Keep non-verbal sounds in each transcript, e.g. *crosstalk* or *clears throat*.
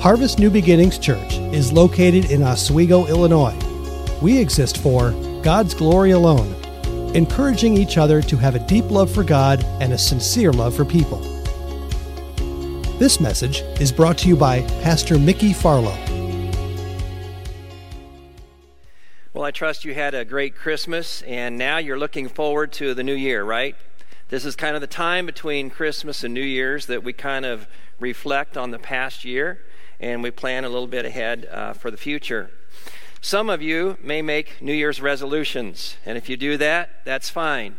Harvest New Beginnings Church is located in Oswego, Illinois. We exist for God's glory alone, encouraging each other to have a deep love for God and a sincere love for people. This message is brought to you by Pastor Mickey Farlow. Well, I trust you had a great Christmas and now you're looking forward to the new year, right? This is kind of the time between Christmas and New Year's that we kind of reflect on the past year and we plan a little bit ahead uh, for the future. Some of you may make New Year's resolutions, and if you do that, that's fine.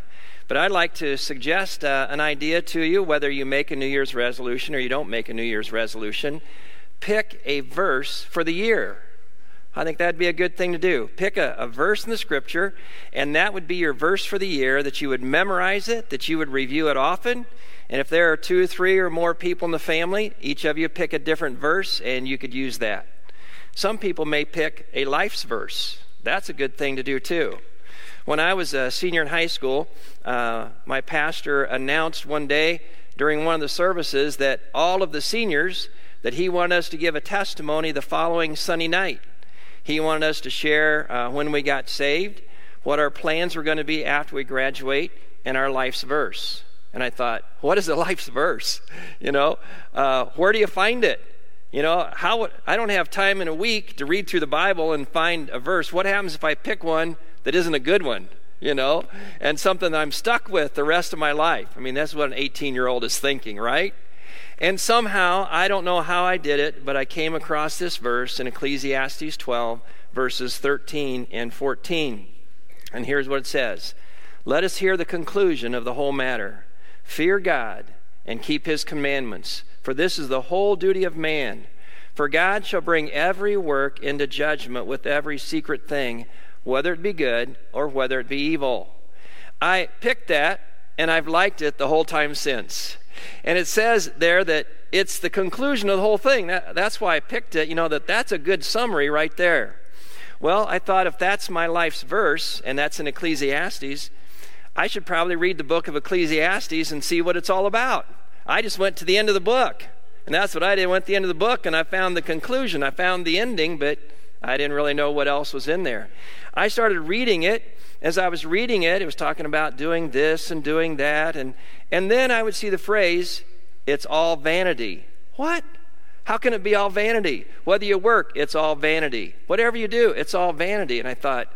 But I'd like to suggest uh, an idea to you, whether you make a New Year's resolution or you don't make a New Year's resolution. Pick a verse for the year. I think that'd be a good thing to do. Pick a, a, verse in the scripture, and that would be your verse for the year, that you would memorize it, that you would review it often, and if there are two, three, or more people in the family, each of you pick a different verse and you could use that. Some people may pick a life's verse. That's a good thing to do too. When I was a senior in high school, uh, my pastor announced one day during one of the services that all of the seniors that he wanted us to give a testimony the following Sunday night. He wanted us to share uh, when we got saved, what our plans were going to be after we graduate, and our life's verse. And I thought, what is a life's verse? You know, uh, where do you find it? You know, how I don't have time in a week to read through the Bible and find a verse. What happens if I pick one that isn't a good one? You know, and something that I'm stuck with the rest of my life. I mean, that's what an 18 year old is thinking, right? And somehow, I don't know how I did it, but I came across this verse in Ecclesiastes 12, verses 13 and 14. And here's what it says Let us hear the conclusion of the whole matter. Fear God and keep his commandments, for this is the whole duty of man. For God shall bring every work into judgment with every secret thing, whether it be good or whether it be evil. I picked that and I've liked it the whole time since. And it says there that it's the conclusion of the whole thing. That, that's why I picked it, you know, that that's a good summary right there. Well, I thought if that's my life's verse, and that's in Ecclesiastes, I should probably read the book of Ecclesiastes and see what it's all about. I just went to the end of the book. And that's what I did. I went to the end of the book and I found the conclusion. I found the ending, but I didn't really know what else was in there. I started reading it. As I was reading it, it was talking about doing this and doing that. And, and then I would see the phrase, it's all vanity. What? How can it be all vanity? Whether you work, it's all vanity. Whatever you do, it's all vanity. And I thought,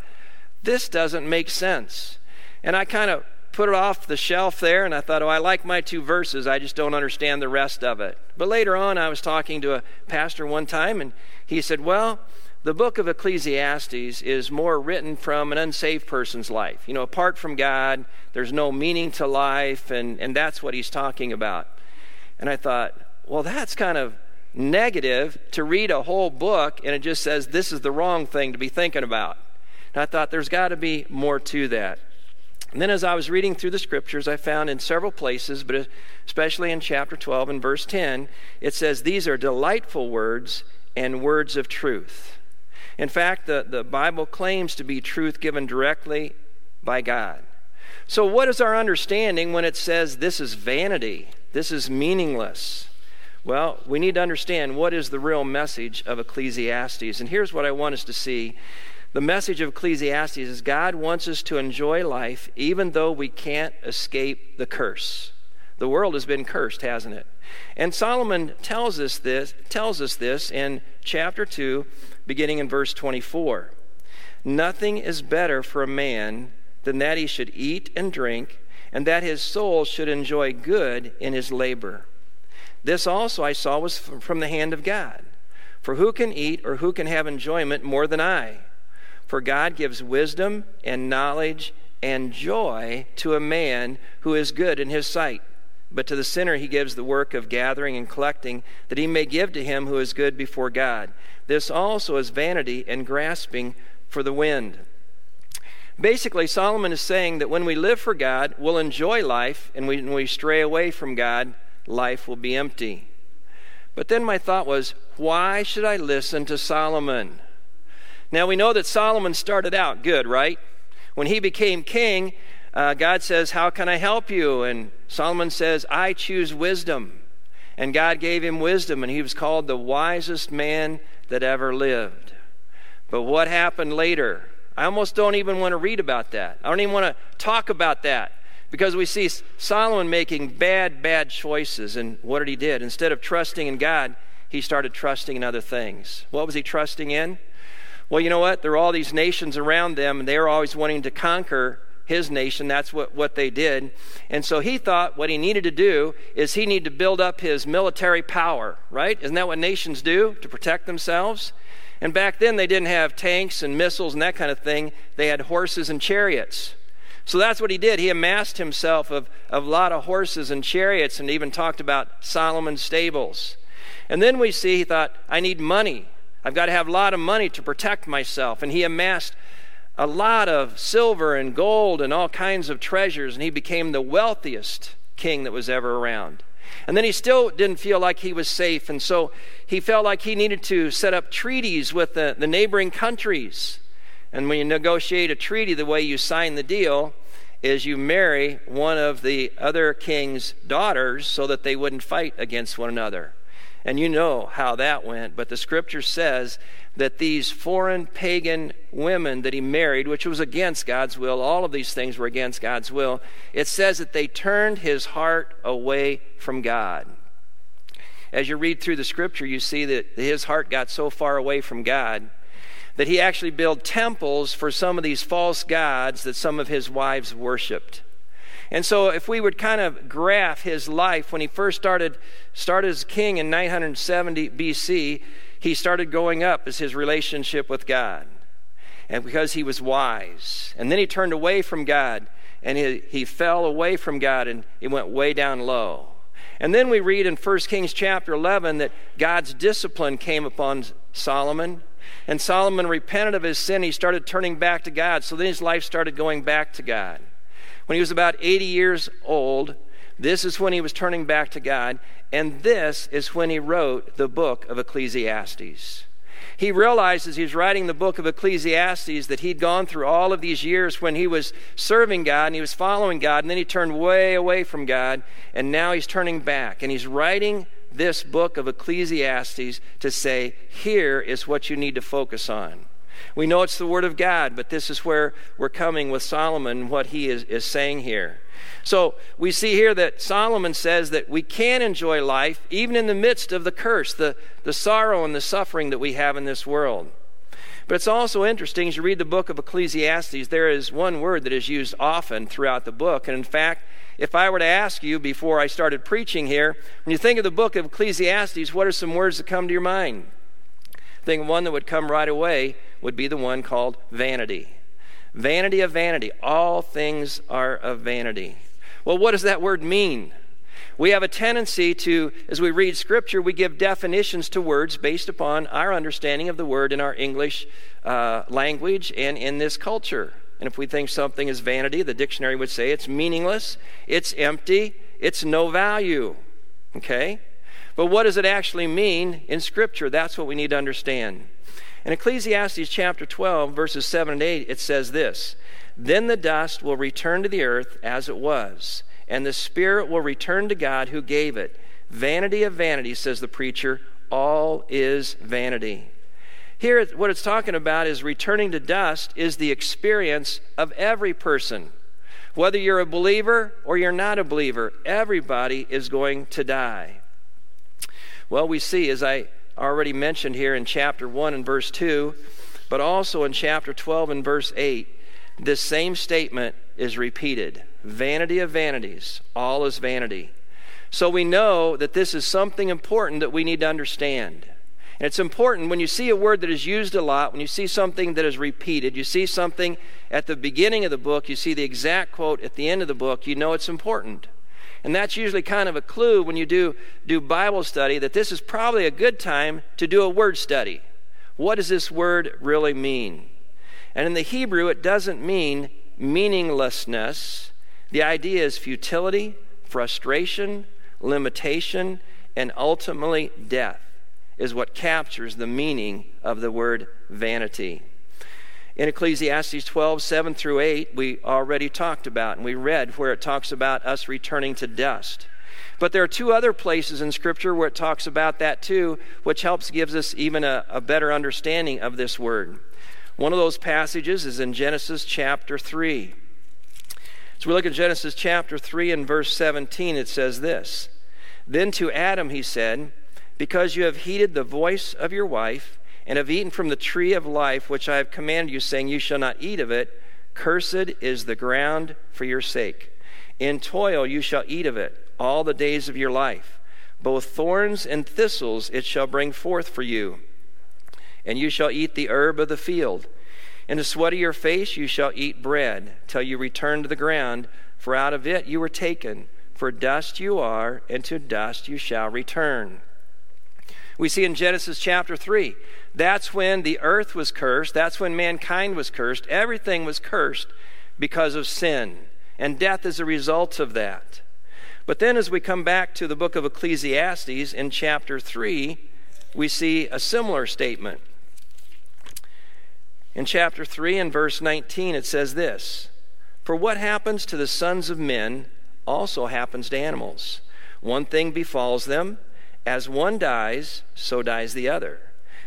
this doesn't make sense. And I kind of put it off the shelf there and I thought, oh, I like my two verses. I just don't understand the rest of it. But later on, I was talking to a pastor one time and he said, well, the book of Ecclesiastes is more written from an unsaved person's life. You know, apart from God, there's no meaning to life, and, and that's what he's talking about. And I thought, well, that's kind of negative to read a whole book and it just says this is the wrong thing to be thinking about. And I thought there's got to be more to that. And then as I was reading through the scriptures, I found in several places, but especially in chapter 12 and verse 10, it says, These are delightful words and words of truth. In fact, the, the Bible claims to be truth given directly by God. So, what is our understanding when it says this is vanity? This is meaningless? Well, we need to understand what is the real message of Ecclesiastes. And here's what I want us to see the message of Ecclesiastes is God wants us to enjoy life even though we can't escape the curse. The world has been cursed, hasn't it? And Solomon tells us this, tells us this in chapter 2, beginning in verse 24. Nothing is better for a man than that he should eat and drink, and that his soul should enjoy good in his labor. This also I saw was from the hand of God. For who can eat or who can have enjoyment more than I? For God gives wisdom and knowledge and joy to a man who is good in his sight. But to the sinner he gives the work of gathering and collecting, that he may give to him who is good before God. This also is vanity and grasping for the wind. Basically, Solomon is saying that when we live for God, we'll enjoy life, and when we stray away from God, life will be empty. But then my thought was, why should I listen to Solomon? Now we know that Solomon started out good, right? When he became king, uh, God says, How can I help you? And Solomon says, I choose wisdom. And God gave him wisdom, and he was called the wisest man that ever lived. But what happened later? I almost don't even want to read about that. I don't even want to talk about that because we see Solomon making bad, bad choices. And what did he did? Instead of trusting in God, he started trusting in other things. What was he trusting in? Well, you know what? There are all these nations around them, and they were always wanting to conquer his nation. That's what, what they did. And so he thought what he needed to do is he needed to build up his military power, right? Isn't that what nations do to protect themselves? And back then they didn't have tanks and missiles and that kind of thing. They had horses and chariots. So that's what he did. He amassed himself of, of a lot of horses and chariots and even talked about Solomon's stables. And then we see he thought, I need money. I've got to have a lot of money to protect myself. And he amassed a lot of silver and gold and all kinds of treasures, and he became the wealthiest king that was ever around. And then he still didn't feel like he was safe, and so he felt like he needed to set up treaties with the, the neighboring countries. And when you negotiate a treaty, the way you sign the deal is you marry one of the other king's daughters so that they wouldn't fight against one another. And you know how that went, but the scripture says that these foreign pagan women that he married, which was against God's will, all of these things were against God's will, it says that they turned his heart away from God. As you read through the scripture, you see that his heart got so far away from God that he actually built temples for some of these false gods that some of his wives worshiped. And so, if we would kind of graph his life when he first started, started as king in 970 BC, he started going up as his relationship with God. And because he was wise. And then he turned away from God and he, he fell away from God and he went way down low. And then we read in 1 Kings chapter 11 that God's discipline came upon Solomon. And Solomon repented of his sin. He started turning back to God. So then his life started going back to God. When he was about 80 years old, this is when he was turning back to God, and this is when he wrote the book of Ecclesiastes. He realized as he writing the book of Ecclesiastes that he'd gone through all of these years when he was serving God and he was following God, and then he turned way away from God, and now he's turning back. And he's writing this book of Ecclesiastes to say, here is what you need to focus on. We know it's the Word of God, but this is where we're coming with Solomon, what he is, is saying here. So we see here that Solomon says that we can enjoy life even in the midst of the curse, the, the sorrow and the suffering that we have in this world. But it's also interesting as you read the book of Ecclesiastes, there is one word that is used often throughout the book. And in fact, if I were to ask you before I started preaching here, when you think of the book of Ecclesiastes, what are some words that come to your mind? I think one that would come right away would be the one called vanity. Vanity of vanity. All things are of vanity. Well, what does that word mean? We have a tendency to, as we read Scripture, we give definitions to words based upon our understanding of the word in our English uh, language and in this culture. And if we think something is vanity, the dictionary would say it's meaningless, it's empty, it's no value. Okay? But what does it actually mean in Scripture? That's what we need to understand. In Ecclesiastes chapter 12, verses 7 and 8, it says this Then the dust will return to the earth as it was, and the spirit will return to God who gave it. Vanity of vanity, says the preacher, all is vanity. Here, what it's talking about is returning to dust is the experience of every person. Whether you're a believer or you're not a believer, everybody is going to die. Well, we see, as I already mentioned here in chapter 1 and verse 2, but also in chapter 12 and verse 8, this same statement is repeated Vanity of vanities, all is vanity. So we know that this is something important that we need to understand. And it's important when you see a word that is used a lot, when you see something that is repeated, you see something at the beginning of the book, you see the exact quote at the end of the book, you know it's important. And that's usually kind of a clue when you do, do Bible study that this is probably a good time to do a word study. What does this word really mean? And in the Hebrew, it doesn't mean meaninglessness. The idea is futility, frustration, limitation, and ultimately death, is what captures the meaning of the word vanity. In Ecclesiastes 12, 7 through 8, we already talked about and we read where it talks about us returning to dust. But there are two other places in Scripture where it talks about that too, which helps gives us even a, a better understanding of this word. One of those passages is in Genesis chapter 3. So we look at Genesis chapter 3 and verse 17. It says this Then to Adam he said, Because you have heeded the voice of your wife, and have eaten from the tree of life, which I have commanded you, saying, You shall not eat of it, cursed is the ground for your sake. In toil you shall eat of it all the days of your life. Both thorns and thistles it shall bring forth for you. And you shall eat the herb of the field. In the sweat of your face you shall eat bread, till you return to the ground, for out of it you were taken. For dust you are, and to dust you shall return. We see in Genesis chapter 3, that's when the earth was cursed, that's when mankind was cursed. Everything was cursed because of sin, and death is a result of that. But then, as we come back to the book of Ecclesiastes in chapter 3, we see a similar statement. In chapter 3 and verse 19, it says this For what happens to the sons of men also happens to animals. One thing befalls them, as one dies, so dies the other.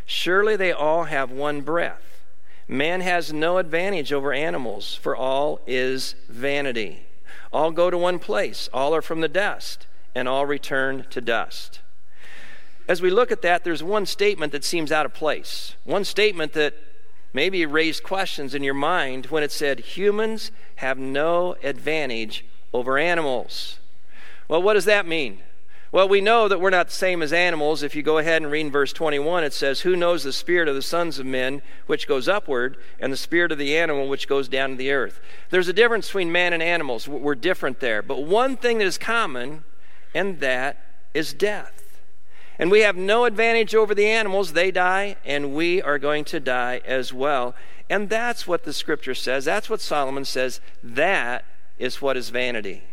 Surely they all have one breath. Man has no advantage over animals, for all is vanity. All go to one place, all are from the dust, and all return to dust. As we look at that, there's one statement that seems out of place. One statement that maybe raised questions in your mind when it said, Humans have no advantage over animals. Well, what does that mean? Well, we know that we're not the same as animals. If you go ahead and read verse 21, it says, Who knows the spirit of the sons of men, which goes upward, and the spirit of the animal, which goes down to the earth? There's a difference between man and animals. We're different there. But one thing that is common, and that is death. And we have no advantage over the animals. They die, and we are going to die as well. And that's what the scripture says. That's what Solomon says. That is what is vanity.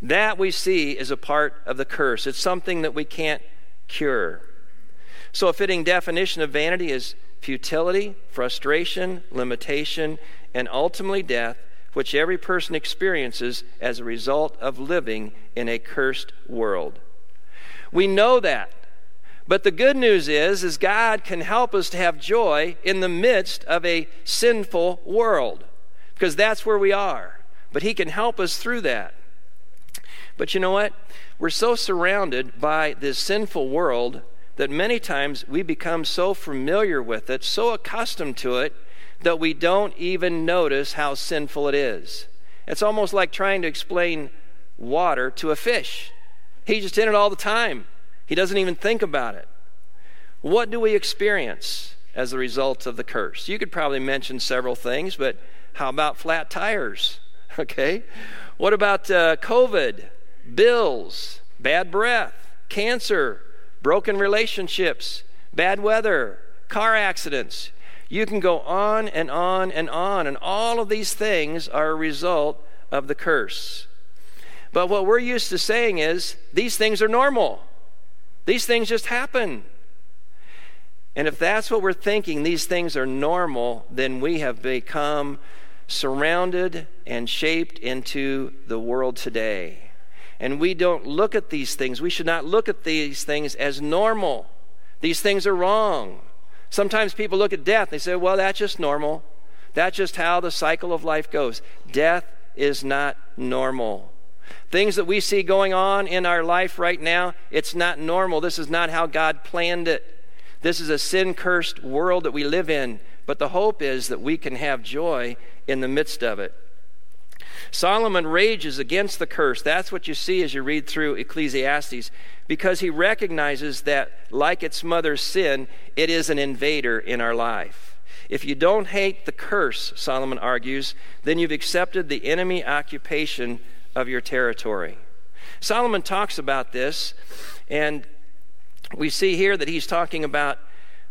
That we see is a part of the curse. It's something that we can't cure. So, a fitting definition of vanity is futility, frustration, limitation, and ultimately death, which every person experiences as a result of living in a cursed world. We know that. But the good news is is God can help us to have joy in the midst of a sinful world because that's where we are. But he can help us through that. But you know what? We're so surrounded by this sinful world that many times we become so familiar with it, so accustomed to it, that we don't even notice how sinful it is. It's almost like trying to explain water to a fish. He's just in it all the time, he doesn't even think about it. What do we experience as a result of the curse? You could probably mention several things, but how about flat tires? *laughs* Okay. What about uh, COVID? Bills, bad breath, cancer, broken relationships, bad weather, car accidents. You can go on and on and on, and all of these things are a result of the curse. But what we're used to saying is these things are normal, these things just happen. And if that's what we're thinking, these things are normal, then we have become surrounded and shaped into the world today and we don't look at these things. We should not look at these things as normal. These things are wrong. Sometimes people look at death, and they say, well, that's just normal. That's just how the cycle of life goes. Death is not normal. Things that we see going on in our life right now, it's not normal. This is not how God planned it. This is a sin cursed world that we live in. But the hope is that we can have joy in the midst of it. Solomon rages against the curse. That's what you see as you read through Ecclesiastes, because he recognizes that, like its mother's sin, it is an invader in our life. If you don't hate the curse, Solomon argues, then you've accepted the enemy occupation of your territory. Solomon talks about this, and we see here that he's talking about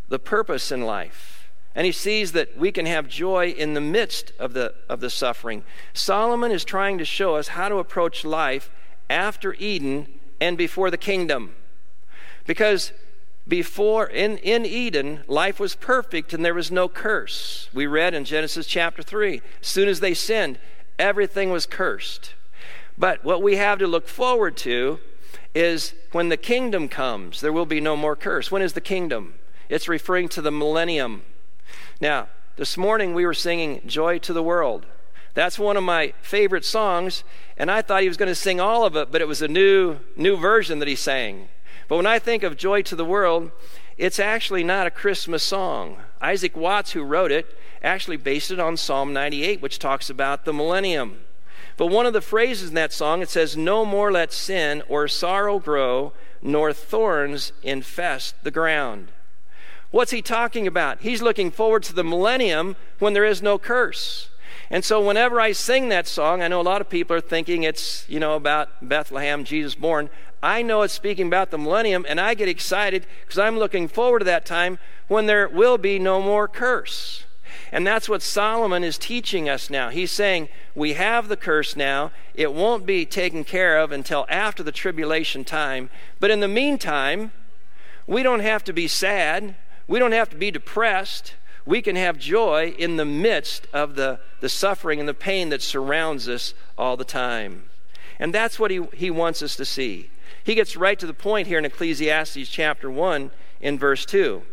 the purpose in life and he sees that we can have joy in the midst of the, of the suffering. Solomon is trying to show us how to approach life after Eden and before the kingdom. Because before in, in Eden, life was perfect and there was no curse. We read in Genesis chapter 3 as soon as they sinned, everything was cursed. But what we have to look forward to is when the kingdom comes, there will be no more curse. When is the kingdom? It's referring to the millennium. Now, this morning we were singing Joy to the World. That's one of my favorite songs, and I thought he was going to sing all of it, but it was a new new version that he sang. But when I think of Joy to the World, it's actually not a Christmas song. Isaac Watts, who wrote it, actually based it on Psalm 98, which talks about the millennium. But one of the phrases in that song, it says, No more let sin or sorrow grow, nor thorns infest the ground. What's he talking about? He's looking forward to the millennium when there is no curse. And so whenever I sing that song, I know a lot of people are thinking it's, you know, about Bethlehem, Jesus born. I know it's speaking about the millennium, and I get excited because I'm looking forward to that time when there will be no more curse. And that's what Solomon is teaching us now. He's saying, We have the curse now. It won't be taken care of until after the tribulation time. But in the meantime, we don't have to be sad. We don't have to be depressed we can have joy in the midst of the, the suffering and the pain that surrounds us all the time. And that's what he, he wants us to see. He gets right to the point here in Ecclesiastes chapter 1 in verse 2.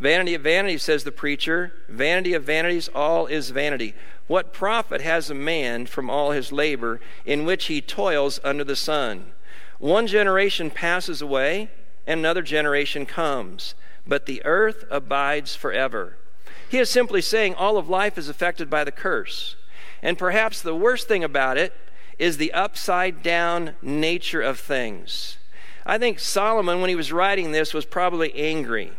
Vanity of vanities, says the preacher. Vanity of vanities, all is vanity. What profit has a man from all his labor in which he toils under the sun? One generation passes away, and another generation comes but the earth abides forever. He is simply saying all of life is affected by the curse. And perhaps the worst thing about it is the upside down nature of things. I think Solomon, when he was writing this, was probably angry.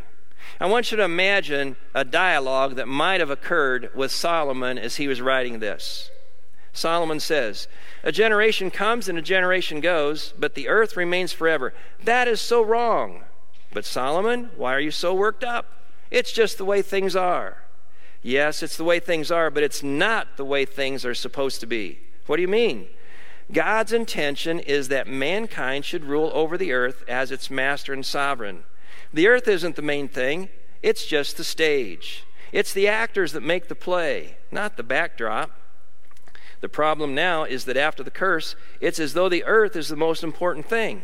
I want you to imagine a dialogue that might have occurred with Solomon as he was writing this. Solomon says, A generation comes and a generation goes, but the earth remains forever. That is so wrong. But Solomon, why are you so worked up? It's just the way things are. Yes, it's the way things are, but it's not the way things are supposed to be. What do you mean? God's intention is that mankind should rule over the earth as its master and sovereign. The earth isn't the main thing, it's just the stage. It's the actors that make the play, not the backdrop. The problem now is that after the curse, it's as though the earth is the most important thing.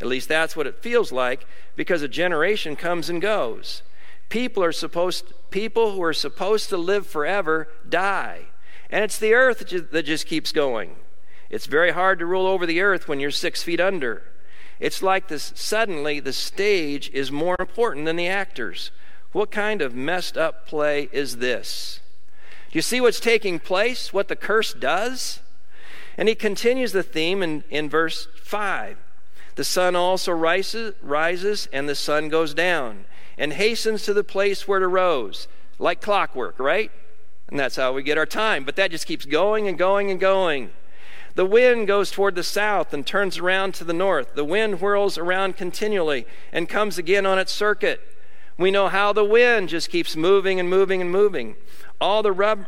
At least that's what it feels like because a generation comes and goes. People are supposed people who are supposed to live forever die. And it's the earth that just keeps going. It's very hard to rule over the earth when you're 6 feet under. It's like this suddenly the stage is more important than the actors. What kind of messed up play is this? Do you see what's taking place? What the curse does? And he continues the theme in, in verse 5. The sun also rises, rises and the sun goes down and hastens to the place where it arose, like clockwork, right? And that's how we get our time. But that just keeps going and going and going. The wind goes toward the south and turns around to the north. The wind whirls around continually and comes again on its circuit. We know how the wind just keeps moving and moving and moving. All the, rub,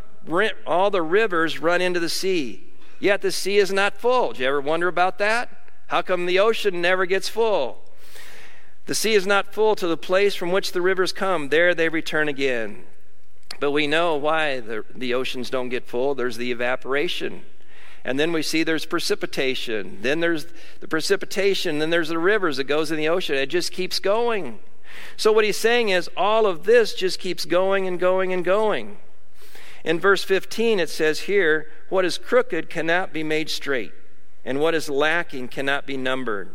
all the rivers run into the sea, yet the sea is not full. Do you ever wonder about that? How come the ocean never gets full? The sea is not full to the place from which the rivers come. There they return again. But we know why the, the oceans don't get full. There's the evaporation. And then we see there's precipitation. Then there's the precipitation. Then there's the rivers that goes in the ocean. It just keeps going. So what he's saying is all of this just keeps going and going and going. In verse 15 it says here, what is crooked cannot be made straight and what is lacking cannot be numbered.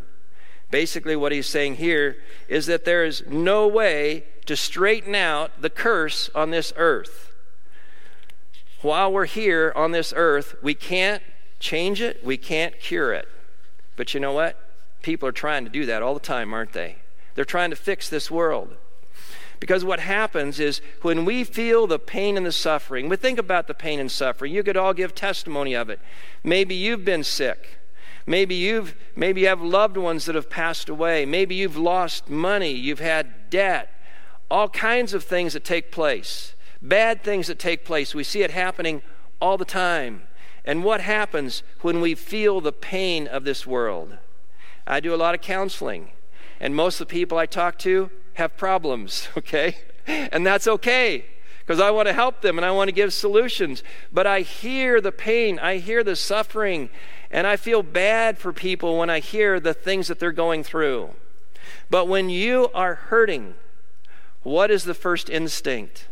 Basically, what he's saying here is that there is no way to straighten out the curse on this earth. While we're here on this earth, we can't change it, we can't cure it. But you know what? People are trying to do that all the time, aren't they? They're trying to fix this world. Because what happens is when we feel the pain and the suffering, we think about the pain and suffering. You could all give testimony of it. Maybe you've been sick. Maybe you've maybe you have loved ones that have passed away. Maybe you've lost money, you've had debt. All kinds of things that take place. Bad things that take place. We see it happening all the time. And what happens when we feel the pain of this world? I do a lot of counseling, and most of the people I talk to have problems, *laughs* okay? And that's okay because I want to help them and I want to give solutions. But I hear the pain, I hear the suffering, and I feel bad for people when I hear the things that they're going through. But when you are hurting, what is the first instinct?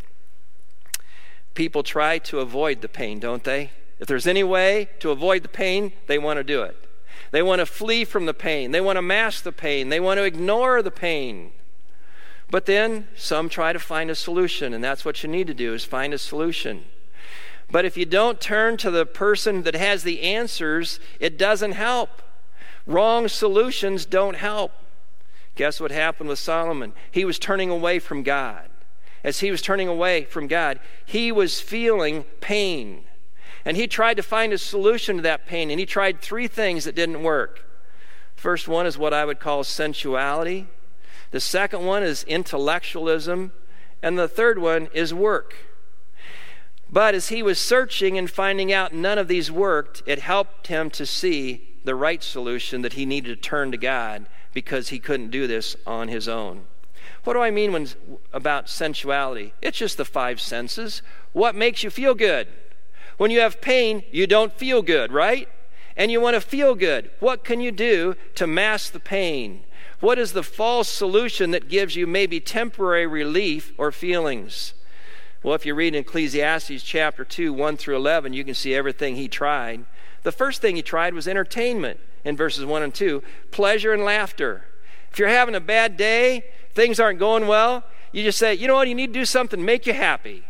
People try to avoid the pain, don't they? If there's any way to avoid the pain, they want to do it. They want to flee from the pain. They want to mask the pain. They want to ignore the pain. But then some try to find a solution, and that's what you need to do is find a solution. But if you don't turn to the person that has the answers, it doesn't help. Wrong solutions don't help. Guess what happened with Solomon? He was turning away from God. As he was turning away from God, he was feeling pain. And he tried to find a solution to that pain, and he tried three things that didn't work. First one is what I would call sensuality. The second one is intellectualism. And the third one is work. But as he was searching and finding out none of these worked, it helped him to see the right solution that he needed to turn to God because he couldn't do this on his own. What do I mean when, about sensuality? It's just the five senses. What makes you feel good? When you have pain, you don't feel good, right? And you want to feel good. What can you do to mask the pain? What is the false solution that gives you maybe temporary relief or feelings? Well, if you read in Ecclesiastes chapter 2, 1 through 11, you can see everything he tried. The first thing he tried was entertainment in verses 1 and 2 pleasure and laughter. If you're having a bad day, things aren't going well, you just say, you know what, you need to do something make you happy.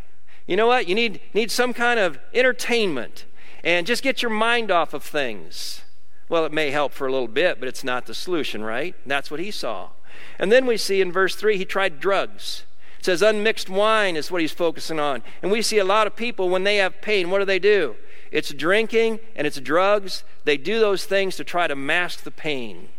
You know what? You need, need some kind of entertainment and just get your mind off of things. Well, it may help for a little bit, but it's not the solution, right? that's what he saw. And then we see in verse 3, he tried drugs. It says unmixed wine is what he's focusing on. And we see a lot of people, when they have pain, what do they do? It's drinking and it's drugs. They do those things to try to mask the pain.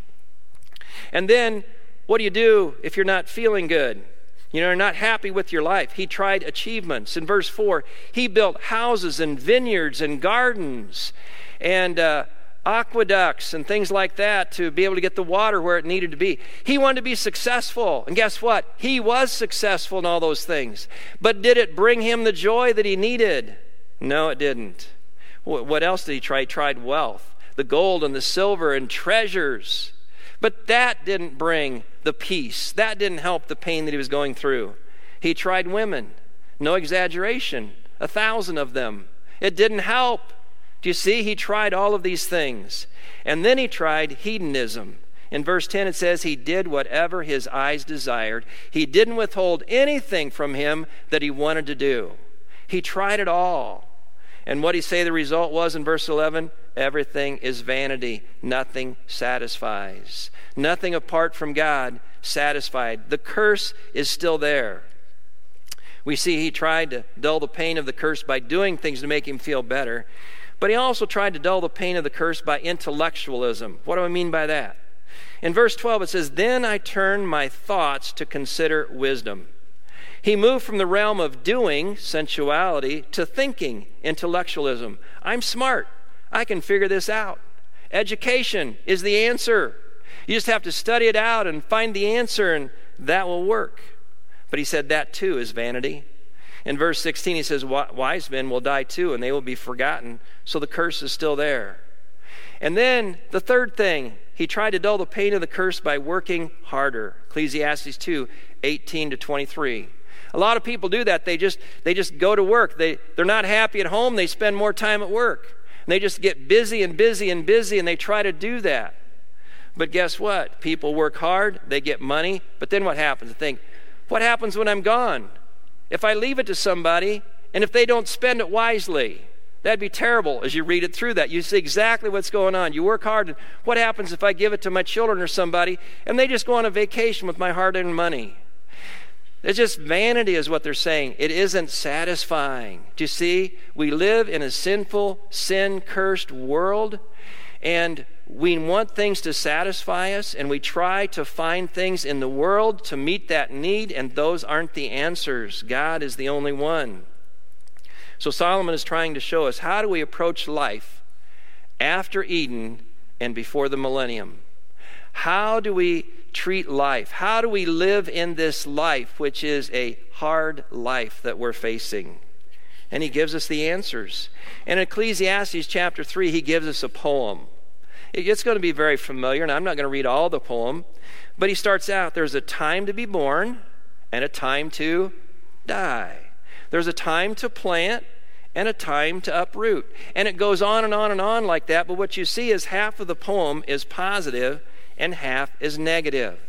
And then, what do you do if you're not feeling good? you know, are not happy with your life. He tried achievements. In verse 4, he built houses and vineyards and gardens and uh, aqueducts and things like that to be able to get the water where it needed to be. He wanted to be successful. And guess what? He was successful in all those things. But did it bring him the joy that he needed? No, it didn't. What else did he try? He tried wealth, the gold and the silver and treasures. But that didn't bring the peace. That didn't help the pain that he was going through. He tried women. No exaggeration. A thousand of them. It didn't help. Do you see? He tried all of these things. And then he tried hedonism. In verse 10, it says, He did whatever his eyes desired. He didn't withhold anything from him that he wanted to do. He tried it all. And what he say the result was in verse 11? Everything is vanity. Nothing satisfies. Nothing apart from God satisfied. The curse is still there. We see he tried to dull the pain of the curse by doing things to make him feel better, but he also tried to dull the pain of the curse by intellectualism. What do I mean by that? In verse 12, it says, Then I turned my thoughts to consider wisdom. He moved from the realm of doing, sensuality, to thinking, intellectualism. I'm smart. I can figure this out. Education is the answer. You just have to study it out and find the answer, and that will work. But he said that too is vanity. In verse 16, he says, Wise men will die too, and they will be forgotten. So the curse is still there. And then the third thing, he tried to dull the pain of the curse by working harder. Ecclesiastes 2 18 to 23. A lot of people do that. They just, they just go to work. They, they're not happy at home. They spend more time at work. And they just get busy and busy and busy, and they try to do that. But guess what? People work hard, they get money, but then what happens? They think, what happens when I'm gone? If I leave it to somebody, and if they don't spend it wisely, that'd be terrible as you read it through that. You see exactly what's going on. You work hard, and what happens if I give it to my children or somebody, and they just go on a vacation with my hard earned money? It's just vanity, is what they're saying. It isn't satisfying. Do you see? We live in a sinful, sin cursed world, and we want things to satisfy us, and we try to find things in the world to meet that need, and those aren't the answers. God is the only one. So Solomon is trying to show us how do we approach life after Eden and before the millennium? How do we treat life? How do we live in this life, which is a hard life that we're facing? And he gives us the answers. In Ecclesiastes chapter 3, he gives us a poem. It's going to be very familiar, and I'm not going to read all the poem, but he starts out there's a time to be born and a time to die. There's a time to plant and a time to uproot. And it goes on and on and on like that, but what you see is half of the poem is positive and half is negative.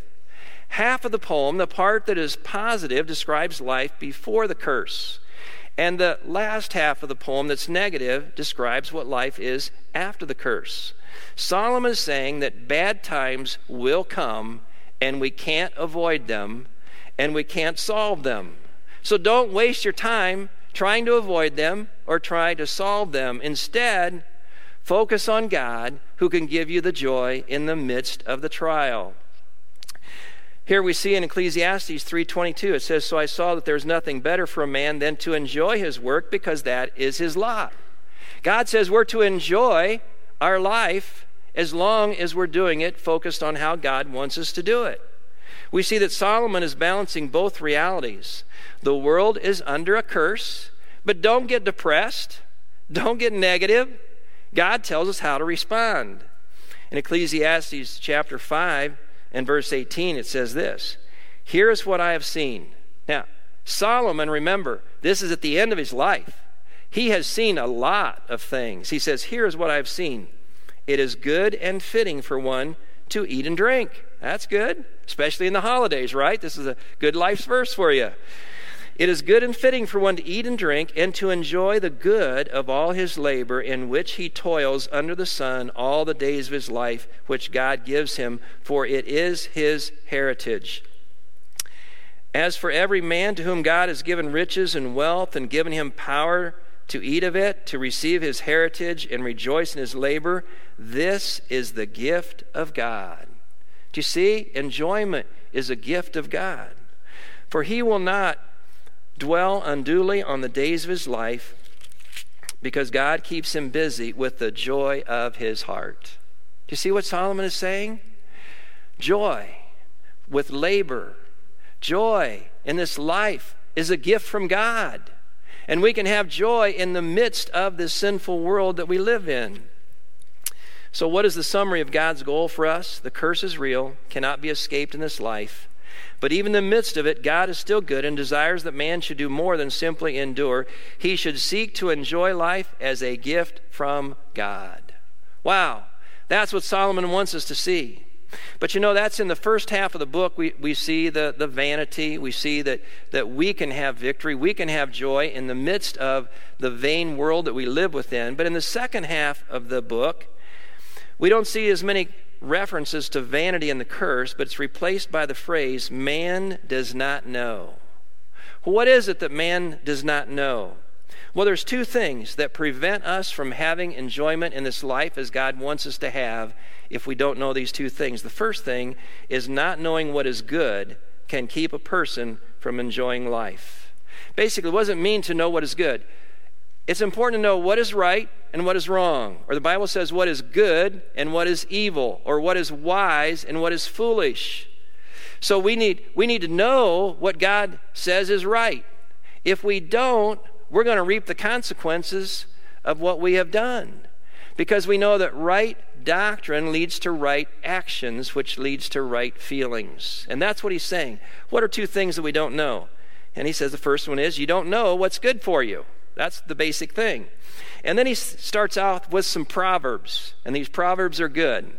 Half of the poem, the part that is positive, describes life before the curse. And the last half of the poem that's negative describes what life is after the curse. Solomon is saying that bad times will come and we can't avoid them and we can't solve them. So don't waste your time trying to avoid them or try to solve them. Instead, focus on God who can give you the joy in the midst of the trial. Here we see in Ecclesiastes 3:22 it says so I saw that there's nothing better for a man than to enjoy his work because that is his lot. God says we're to enjoy our life as long as we're doing it focused on how God wants us to do it. We see that Solomon is balancing both realities. The world is under a curse, but don't get depressed, don't get negative. God tells us how to respond. In Ecclesiastes chapter 5 and verse 18, it says this Here is what I have seen. Now, Solomon, remember, this is at the end of his life. He has seen a lot of things. He says, Here is what I have seen. It is good and fitting for one to eat and drink. That's good, especially in the holidays, right? This is a good life's verse for you. It is good and fitting for one to eat and drink and to enjoy the good of all his labor in which he toils under the sun all the days of his life, which God gives him, for it is his heritage. As for every man to whom God has given riches and wealth and given him power to eat of it, to receive his heritage and rejoice in his labor, this is the gift of God. Do you see? Enjoyment is a gift of God. For he will not dwell unduly on the days of his life because God keeps him busy with the joy of his heart. Do you see what Solomon is saying? Joy with labor, joy in this life is a gift from God. And we can have joy in the midst of this sinful world that we live in. So, what is the summary of God's goal for us? The curse is real, cannot be escaped in this life. But even in the midst of it, God is still good and desires that man should do more than simply endure. He should seek to enjoy life as a gift from God. Wow, that's what Solomon wants us to see. But you know, that's in the first half of the book. We, we see the, the vanity. We see that, that we can have victory. We can have joy in the midst of the vain world that we live within. But in the second half of the book, we don't see as many references to vanity and the curse, but it's replaced by the phrase, man does not know. What is it that man does not know? Well, there's two things that prevent us from having enjoyment in this life as God wants us to have if we don't know these two things. The first thing is not knowing what is good can keep a person from enjoying life. Basically, what does it mean to know what is good? It's important to know what is right and what is wrong. Or the Bible says what is good and what is evil, or what is wise and what is foolish. So we need, we need to know what God says is right. If we don't, we're going to reap the consequences of what we have done. Because we know that right doctrine leads to right actions, which leads to right feelings. And that's what he's saying. What are two things that we don't know? And he says the first one is you don't know what's good for you. That's the basic thing. And then he starts out with some proverbs, and these proverbs are good.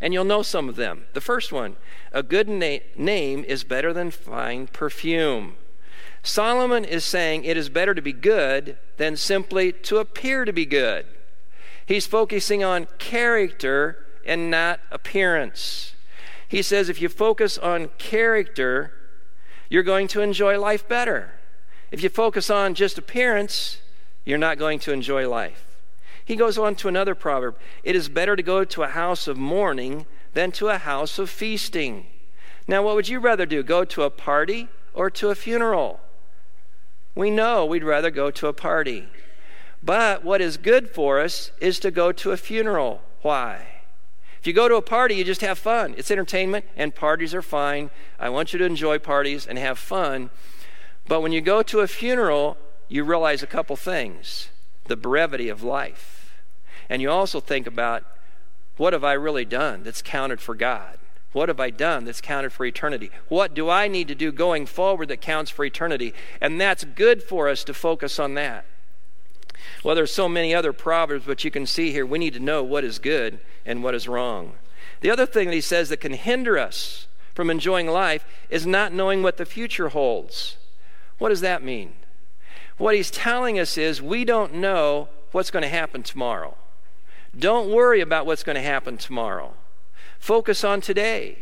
And you'll know some of them. The first one a good na- name is better than fine perfume. Solomon is saying it is better to be good than simply to appear to be good. He's focusing on character and not appearance. He says if you focus on character, you're going to enjoy life better. If you focus on just appearance, you're not going to enjoy life. He goes on to another proverb It is better to go to a house of mourning than to a house of feasting. Now, what would you rather do? Go to a party or to a funeral? We know we'd rather go to a party. But what is good for us is to go to a funeral. Why? If you go to a party, you just have fun. It's entertainment, and parties are fine. I want you to enjoy parties and have fun. But when you go to a funeral, you realize a couple things the brevity of life. And you also think about what have I really done that's counted for God? What have I done that's counted for eternity? What do I need to do going forward that counts for eternity? And that's good for us to focus on that. Well, there's so many other proverbs, but you can see here we need to know what is good and what is wrong. The other thing that he says that can hinder us from enjoying life is not knowing what the future holds. What does that mean? What he's telling us is we don't know what's going to happen tomorrow. Don't worry about what's going to happen tomorrow. Focus on today.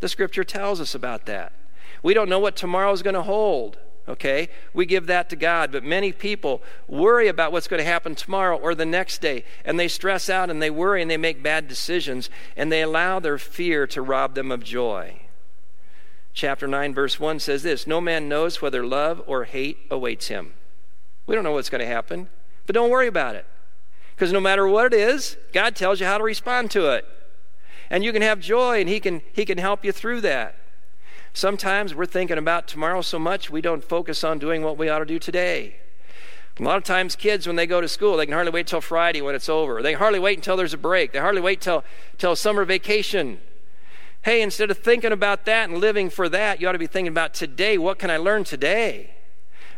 The scripture tells us about that. We don't know what tomorrow is going to hold. Okay? We give that to God. But many people worry about what's going to happen tomorrow or the next day. And they stress out and they worry and they make bad decisions. And they allow their fear to rob them of joy. Chapter 9, verse 1 says this No man knows whether love or hate awaits him. We don't know what's going to happen. But don't worry about it. Because no matter what it is, God tells you how to respond to it and you can have joy and he can he can help you through that. Sometimes we're thinking about tomorrow so much we don't focus on doing what we ought to do today. A lot of times kids when they go to school they can hardly wait till friday when it's over. They hardly wait until there's a break. They hardly wait till till summer vacation. Hey instead of thinking about that and living for that you ought to be thinking about today. What can i learn today?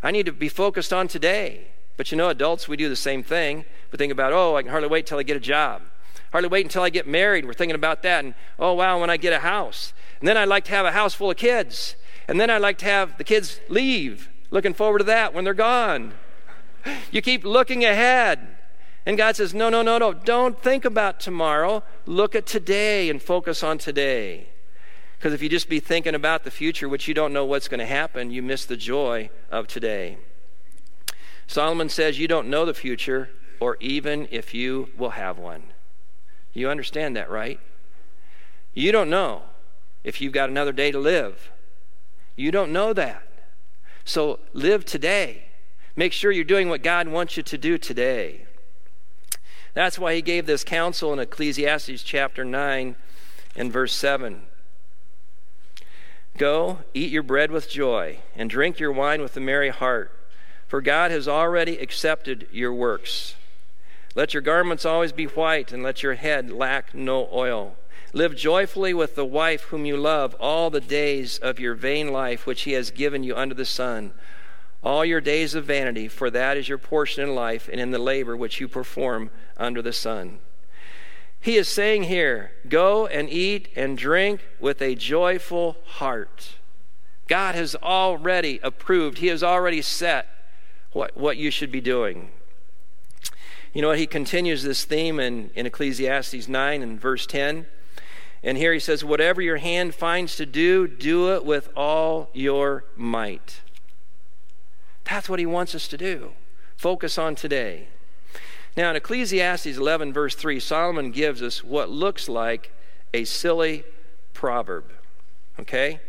I need to be focused on today. But you know adults we do the same thing. We think about oh i can hardly wait till i get a job hardly wait until I get married. We're thinking about that. And oh, wow, when I get a house. And then I'd like to have a house full of kids. And then I'd like to have the kids leave. Looking forward to that when they're gone. *laughs* You keep looking ahead. And God says, no, no, no, no. Don't think about tomorrow. Look at today and focus on today. Because if you just be thinking about the future, which you don't know what's going to happen, you miss the joy of today. Solomon says, You don't know the future, or even if you will have one. You understand that, right? You don't know if you've got another day to live. You don't know that. So live today. Make sure you're doing what God wants you to do today. That's why he gave this counsel in Ecclesiastes chapter 9 and verse 7. Go, eat your bread with joy, and drink your wine with a merry heart, for God has already accepted your works. Let your garments always be white, and let your head lack no oil. Live joyfully with the wife whom you love all the days of your vain life, which he has given you under the sun. All your days of vanity, for that is your portion in life and in the labor which you perform under the sun. He is saying here, go and eat and drink with a joyful heart. God has already approved, He has already set what, what you should be doing. You know what? He continues this theme in, in Ecclesiastes 9 and verse 10. And here he says, Whatever your hand finds to do, do it with all your might. That's what he wants us to do. Focus on today. Now, in Ecclesiastes 11, verse 3, Solomon gives us what looks like a silly proverb. Okay?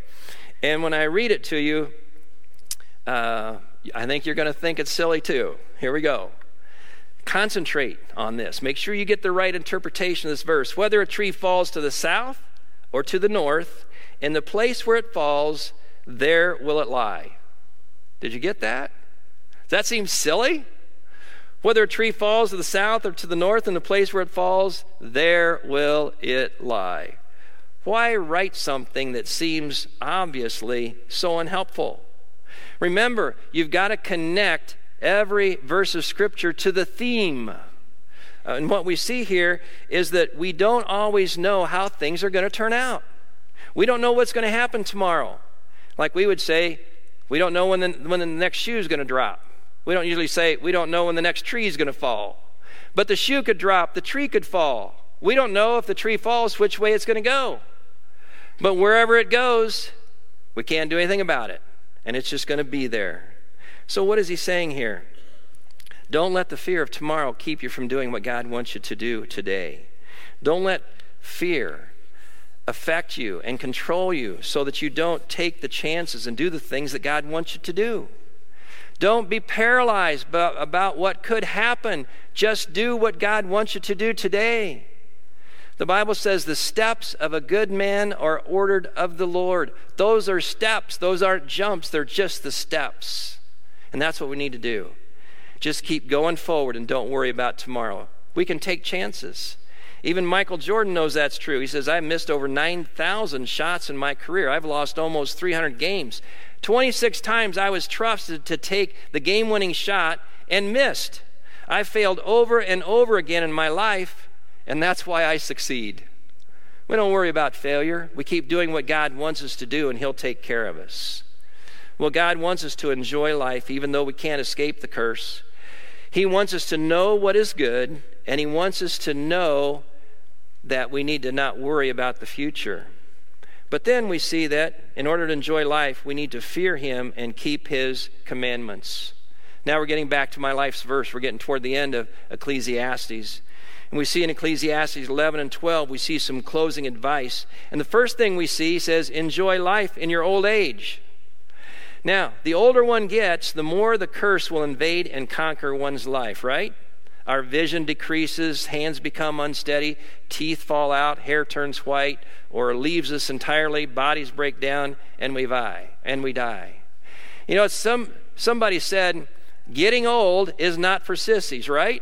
And when I read it to you, uh, I think you're going to think it's silly too. Here we go. Concentrate on this. Make sure you get the right interpretation of this verse. Whether a tree falls to the south or to the north, in the place where it falls, there will it lie. Did you get that? Does that seem silly? Whether a tree falls to the south or to the north, in the place where it falls, there will it lie. Why write something that seems obviously so unhelpful? Remember, you've got to connect every verse of Scripture to the theme. Uh, and what we see here is that we don't always know how things are going to turn out. We don't know what's going to happen tomorrow. Like we would say, we don't know when the, when the next shoe is going to drop. We don't usually say, we don't know when the next tree is going to fall. But the shoe could drop, the tree could fall. We don't know if the tree falls, which way it's going to go. But wherever it goes, we can't do anything about it. And it's just going to be there. So, what is he saying here? Don't let the fear of tomorrow keep you from doing what God wants you to do today. Don't let fear affect you and control you so that you don't take the chances and do the things that God wants you to do. Don't be paralyzed about what could happen. Just do what God wants you to do today. The Bible says the steps of a good man are ordered of the Lord. Those are steps, those aren't jumps, they're just the steps. And that's what we need to do. Just keep going forward and don't worry about tomorrow. We can take chances. Even Michael Jordan knows that's true. He says, I've missed over 9,000 shots in my career. I've lost almost 300 games. 26 times I was trusted to take the game winning shot and missed. I failed over and over again in my life, and that's why I succeed. We don't worry about failure. We keep doing what God wants us to do, and He'll take care of us. Well, God wants us to enjoy life, even though we can't escape the curse. He wants us to know what is good, and He wants us to know that we need to not worry about the future. But then we see that in order to enjoy life, we need to fear Him and keep His commandments. Now we're getting back to my life's verse. We're getting toward the end of Ecclesiastes. And we see in Ecclesiastes 11 and 12, we see some closing advice. And the first thing we see says, Enjoy life in your old age. Now, the older one gets, the more the curse will invade and conquer one's life, right? Our vision decreases, hands become unsteady, teeth fall out, hair turns white, or leaves us entirely, bodies break down, and we die. And we die. You know, some somebody said, getting old is not for sissies, right?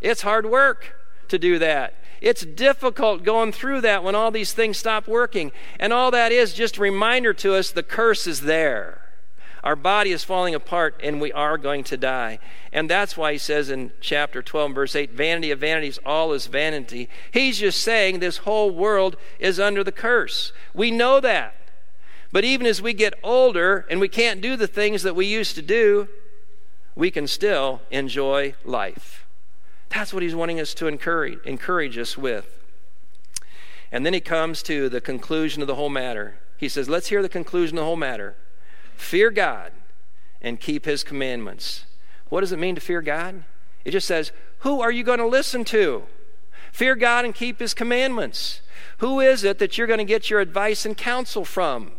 It's hard work to do that. It's difficult going through that when all these things stop working. And all that is just a reminder to us the curse is there. Our body is falling apart and we are going to die. And that's why he says in chapter 12, verse 8, vanity of vanities, all is vanity. He's just saying this whole world is under the curse. We know that. But even as we get older and we can't do the things that we used to do, we can still enjoy life. That's what he's wanting us to encourage, encourage us with. And then he comes to the conclusion of the whole matter. He says, Let's hear the conclusion of the whole matter. Fear God and keep his commandments. What does it mean to fear God? It just says, Who are you going to listen to? Fear God and keep his commandments. Who is it that you're going to get your advice and counsel from?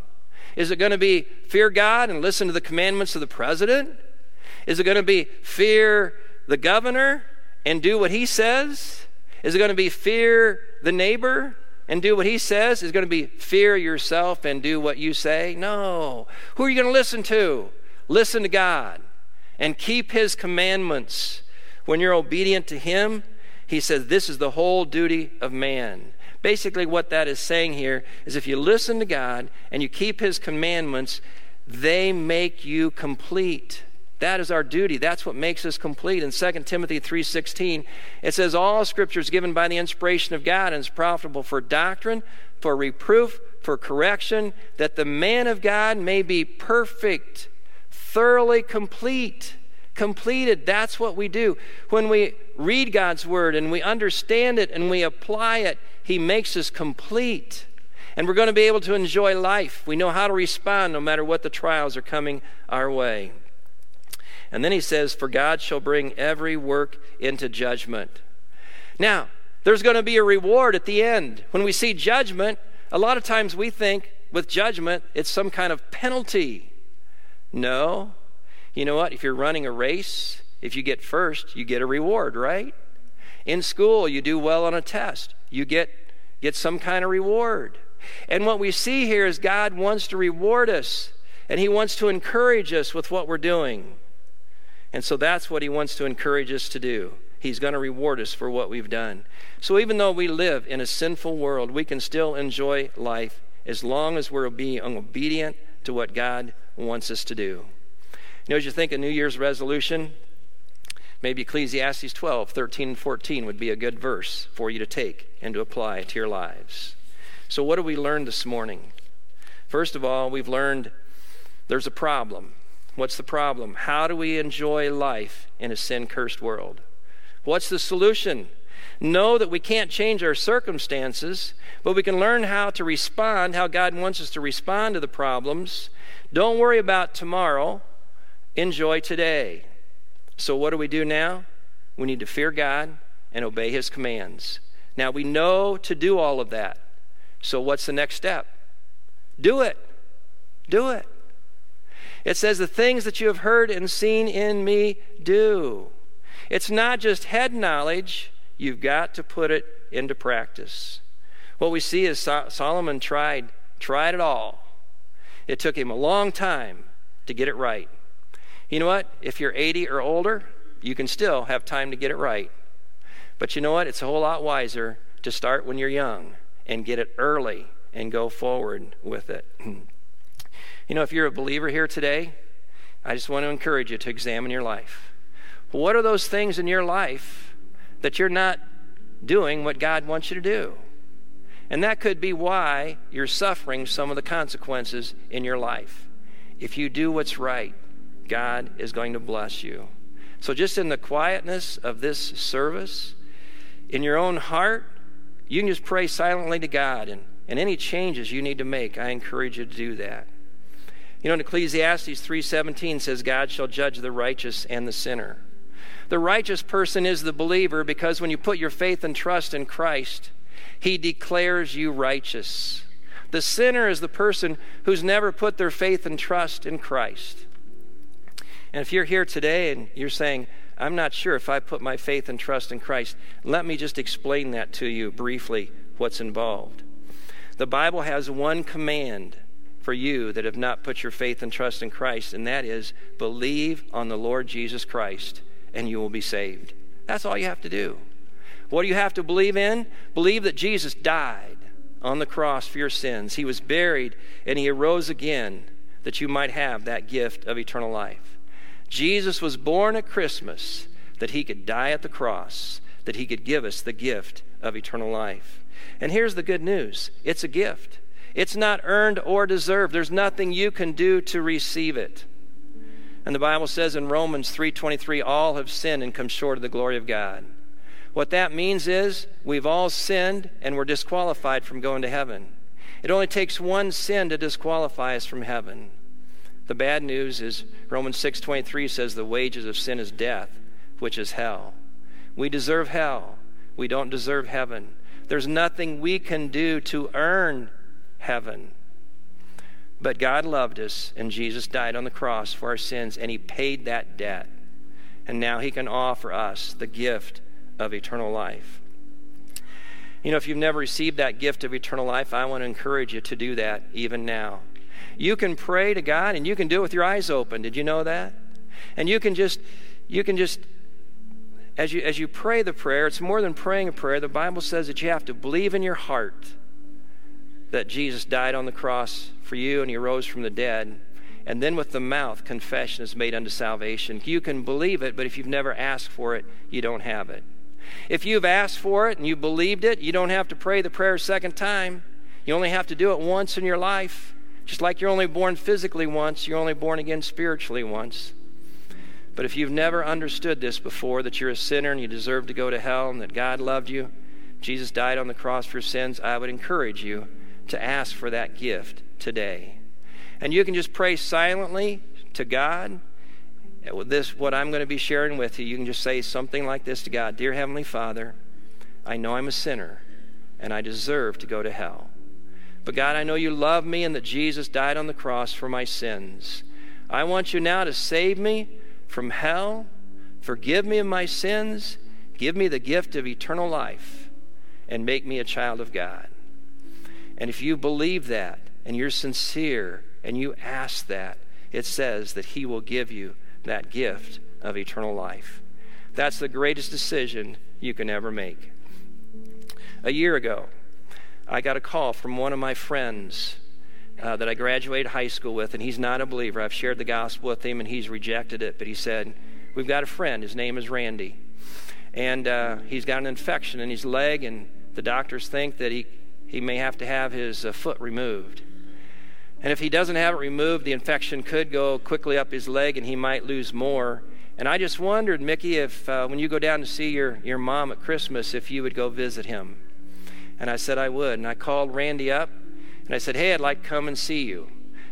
Is it going to be fear God and listen to the commandments of the president? Is it going to be fear the governor and do what he says? Is it going to be fear the neighbor and do what he says is going to be fear yourself and do what you say? No. Who are you going to listen to? Listen to God and keep his commandments. When you're obedient to him, he says this is the whole duty of man. Basically, what that is saying here is if you listen to God and you keep his commandments, they make you complete. That is our duty. That's what makes us complete. In 2 Timothy 3:16, it says all scripture is given by the inspiration of God and is profitable for doctrine, for reproof, for correction, that the man of God may be perfect, thoroughly complete. Completed. That's what we do. When we read God's word and we understand it and we apply it, he makes us complete. And we're going to be able to enjoy life. We know how to respond no matter what the trials are coming our way. And then he says, For God shall bring every work into judgment. Now, there's going to be a reward at the end. When we see judgment, a lot of times we think with judgment, it's some kind of penalty. No. You know what? If you're running a race, if you get first, you get a reward, right? In school, you do well on a test, you get, get some kind of reward. And what we see here is God wants to reward us, and He wants to encourage us with what we're doing. And so that's what he wants to encourage us to do. He's going to reward us for what we've done. So even though we live in a sinful world, we can still enjoy life as long as we're being obedient to what God wants us to do. You know, as you think a New Year's resolution, maybe Ecclesiastes 12, 13, and 14 would be a good verse for you to take and to apply to your lives. So, what do we learn this morning? First of all, we've learned there's a problem. What's the problem? How do we enjoy life in a sin cursed world? What's the solution? Know that we can't change our circumstances, but we can learn how to respond, how God wants us to respond to the problems. Don't worry about tomorrow. Enjoy today. So, what do we do now? We need to fear God and obey His commands. Now, we know to do all of that. So, what's the next step? Do it. Do it. It says, The things that you have heard and seen in me, do. It's not just head knowledge, you've got to put it into practice. What we see is so- Solomon tried, tried it all. It took him a long time to get it right. You know what? If you're 80 or older, you can still have time to get it right. But you know what? It's a whole lot wiser to start when you're young and get it early and go forward with it. *clears throat* you know, if you're a believer here today, I just want to encourage you to examine your life. What are those things in your life that you're not doing what God wants you to do? And that could be why you're suffering some of the consequences in your life. If you do what's right, God is going to bless you. So, just in the quietness of this service, in your own heart, you can just pray silently to God. And, and any changes you need to make, I encourage you to do that. You know, in Ecclesiastes 3:17 says, God shall judge the righteous and the sinner. The righteous person is the believer because when you put your faith and trust in Christ, he declares you righteous. The sinner is the person who's never put their faith and trust in Christ. And if you're here today and you're saying, I'm not sure if I put my faith and trust in Christ, let me just explain that to you briefly what's involved. The Bible has one command for you that have not put your faith and trust in Christ, and that is believe on the Lord Jesus Christ and you will be saved. That's all you have to do. What do you have to believe in? Believe that Jesus died on the cross for your sins. He was buried and he arose again that you might have that gift of eternal life. Jesus was born at Christmas that he could die at the cross, that he could give us the gift of eternal life. And here's the good news it's a gift. It's not earned or deserved. There's nothing you can do to receive it. And the Bible says in Romans 3:23 all have sinned and come short of the glory of God. What that means is we've all sinned and we're disqualified from going to heaven. It only takes one sin to disqualify us from heaven. The bad news is Romans 6:23 says the wages of sin is death, which is hell. We deserve hell. We don't deserve heaven. There's nothing we can do to earn heaven. But God loved us, and Jesus died on the cross for our sins, and He paid that debt. And now He can offer us the gift of eternal life. You know, if you've never received that gift of eternal life, I want to encourage you to do that even now. You can pray to God and you can do it with your eyes open. Did you know that? And you can just you can just as you as you pray the prayer, it's more than praying a prayer. The Bible says that you have to believe in your heart that Jesus died on the cross for you and he rose from the dead. And then with the mouth, confession is made unto salvation. You can believe it, but if you've never asked for it, you don't have it. If you've asked for it and you believed it, you don't have to pray the prayer a second time. You only have to do it once in your life. Just like you're only born physically once, you're only born again spiritually once. But if you've never understood this before, that you're a sinner and you deserve to go to hell and that God loved you, Jesus died on the cross for your sins, I would encourage you to ask for that gift today. And you can just pray silently to God. With this, what I'm going to be sharing with you, you can just say something like this to God Dear Heavenly Father, I know I'm a sinner and I deserve to go to hell. But God, I know you love me and that Jesus died on the cross for my sins. I want you now to save me from hell, forgive me of my sins, give me the gift of eternal life, and make me a child of God. And if you believe that and you're sincere and you ask that, it says that He will give you that gift of eternal life. That's the greatest decision you can ever make. A year ago, I got a call from one of my friends uh, that I graduated high school with, and he's not a believer. I've shared the gospel with him, and he's rejected it. But he said, We've got a friend. His name is Randy. And uh, he's got an infection in his leg, and the doctors think that he he may have to have his uh, foot removed. And if he doesn't have it removed, the infection could go quickly up his leg and he might lose more. And I just wondered, Mickey, if uh, when you go down to see your, your mom at Christmas, if you would go visit him. And I said I would. And I called Randy up and I said, hey, I'd like to come and see you.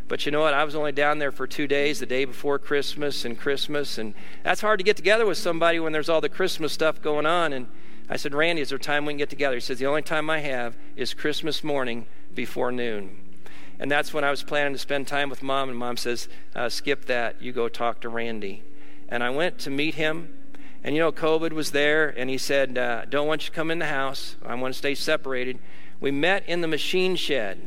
But you know what? I was only down there for two days, the day before Christmas and Christmas. And that's hard to get together with somebody when there's all the Christmas stuff going on. And I said, Randy, is there time we can get together? He says, The only time I have is Christmas morning before noon. And that's when I was planning to spend time with mom, and mom says, uh, Skip that. You go talk to Randy. And I went to meet him. And you know, COVID was there, and he said, uh, Don't want you to come in the house. I want to stay separated. We met in the machine shed.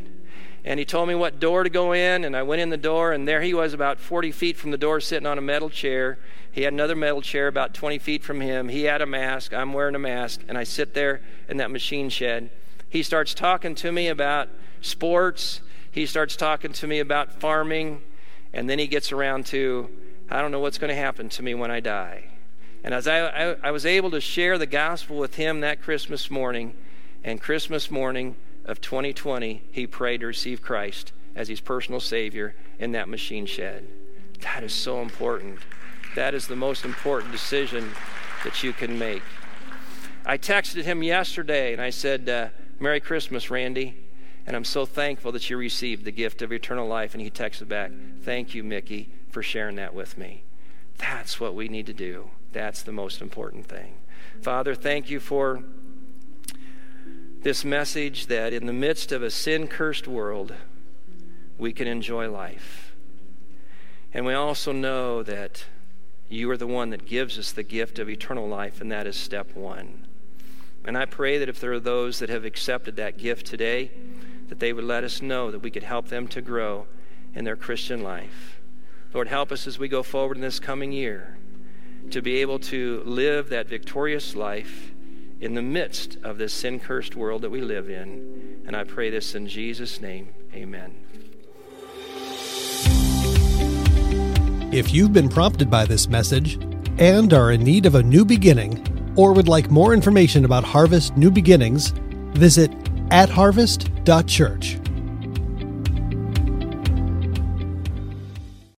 And he told me what door to go in, and I went in the door, and there he was about 40 feet from the door, sitting on a metal chair. He had another metal chair about 20 feet from him. He had a mask. I'm wearing a mask, and I sit there in that machine shed. He starts talking to me about sports. He starts talking to me about farming. And then he gets around to, I don't know what's going to happen to me when I die. And as I, I, I was able to share the gospel with him that Christmas morning, and Christmas morning, of 2020, he prayed to receive Christ as his personal Savior in that machine shed. That is so important. That is the most important decision that you can make. I texted him yesterday and I said, uh, Merry Christmas, Randy. And I'm so thankful that you received the gift of eternal life. And he texted back, Thank you, Mickey, for sharing that with me. That's what we need to do. That's the most important thing. Father, thank you for this message that in the midst of a sin cursed world, we can enjoy life. And we also know that you are the one that gives us the gift of eternal life, and that is step one. And I pray that if there are those that have accepted that gift today, that they would let us know that we could help them to grow in their Christian life. Lord, help us as we go forward in this coming year to be able to live that victorious life in the midst of this sin cursed world that we live in. And I pray this in Jesus' name. Amen. If you've been prompted by this message and are in need of a new beginning, or would like more information about Harvest New Beginnings, visit at harvest.church.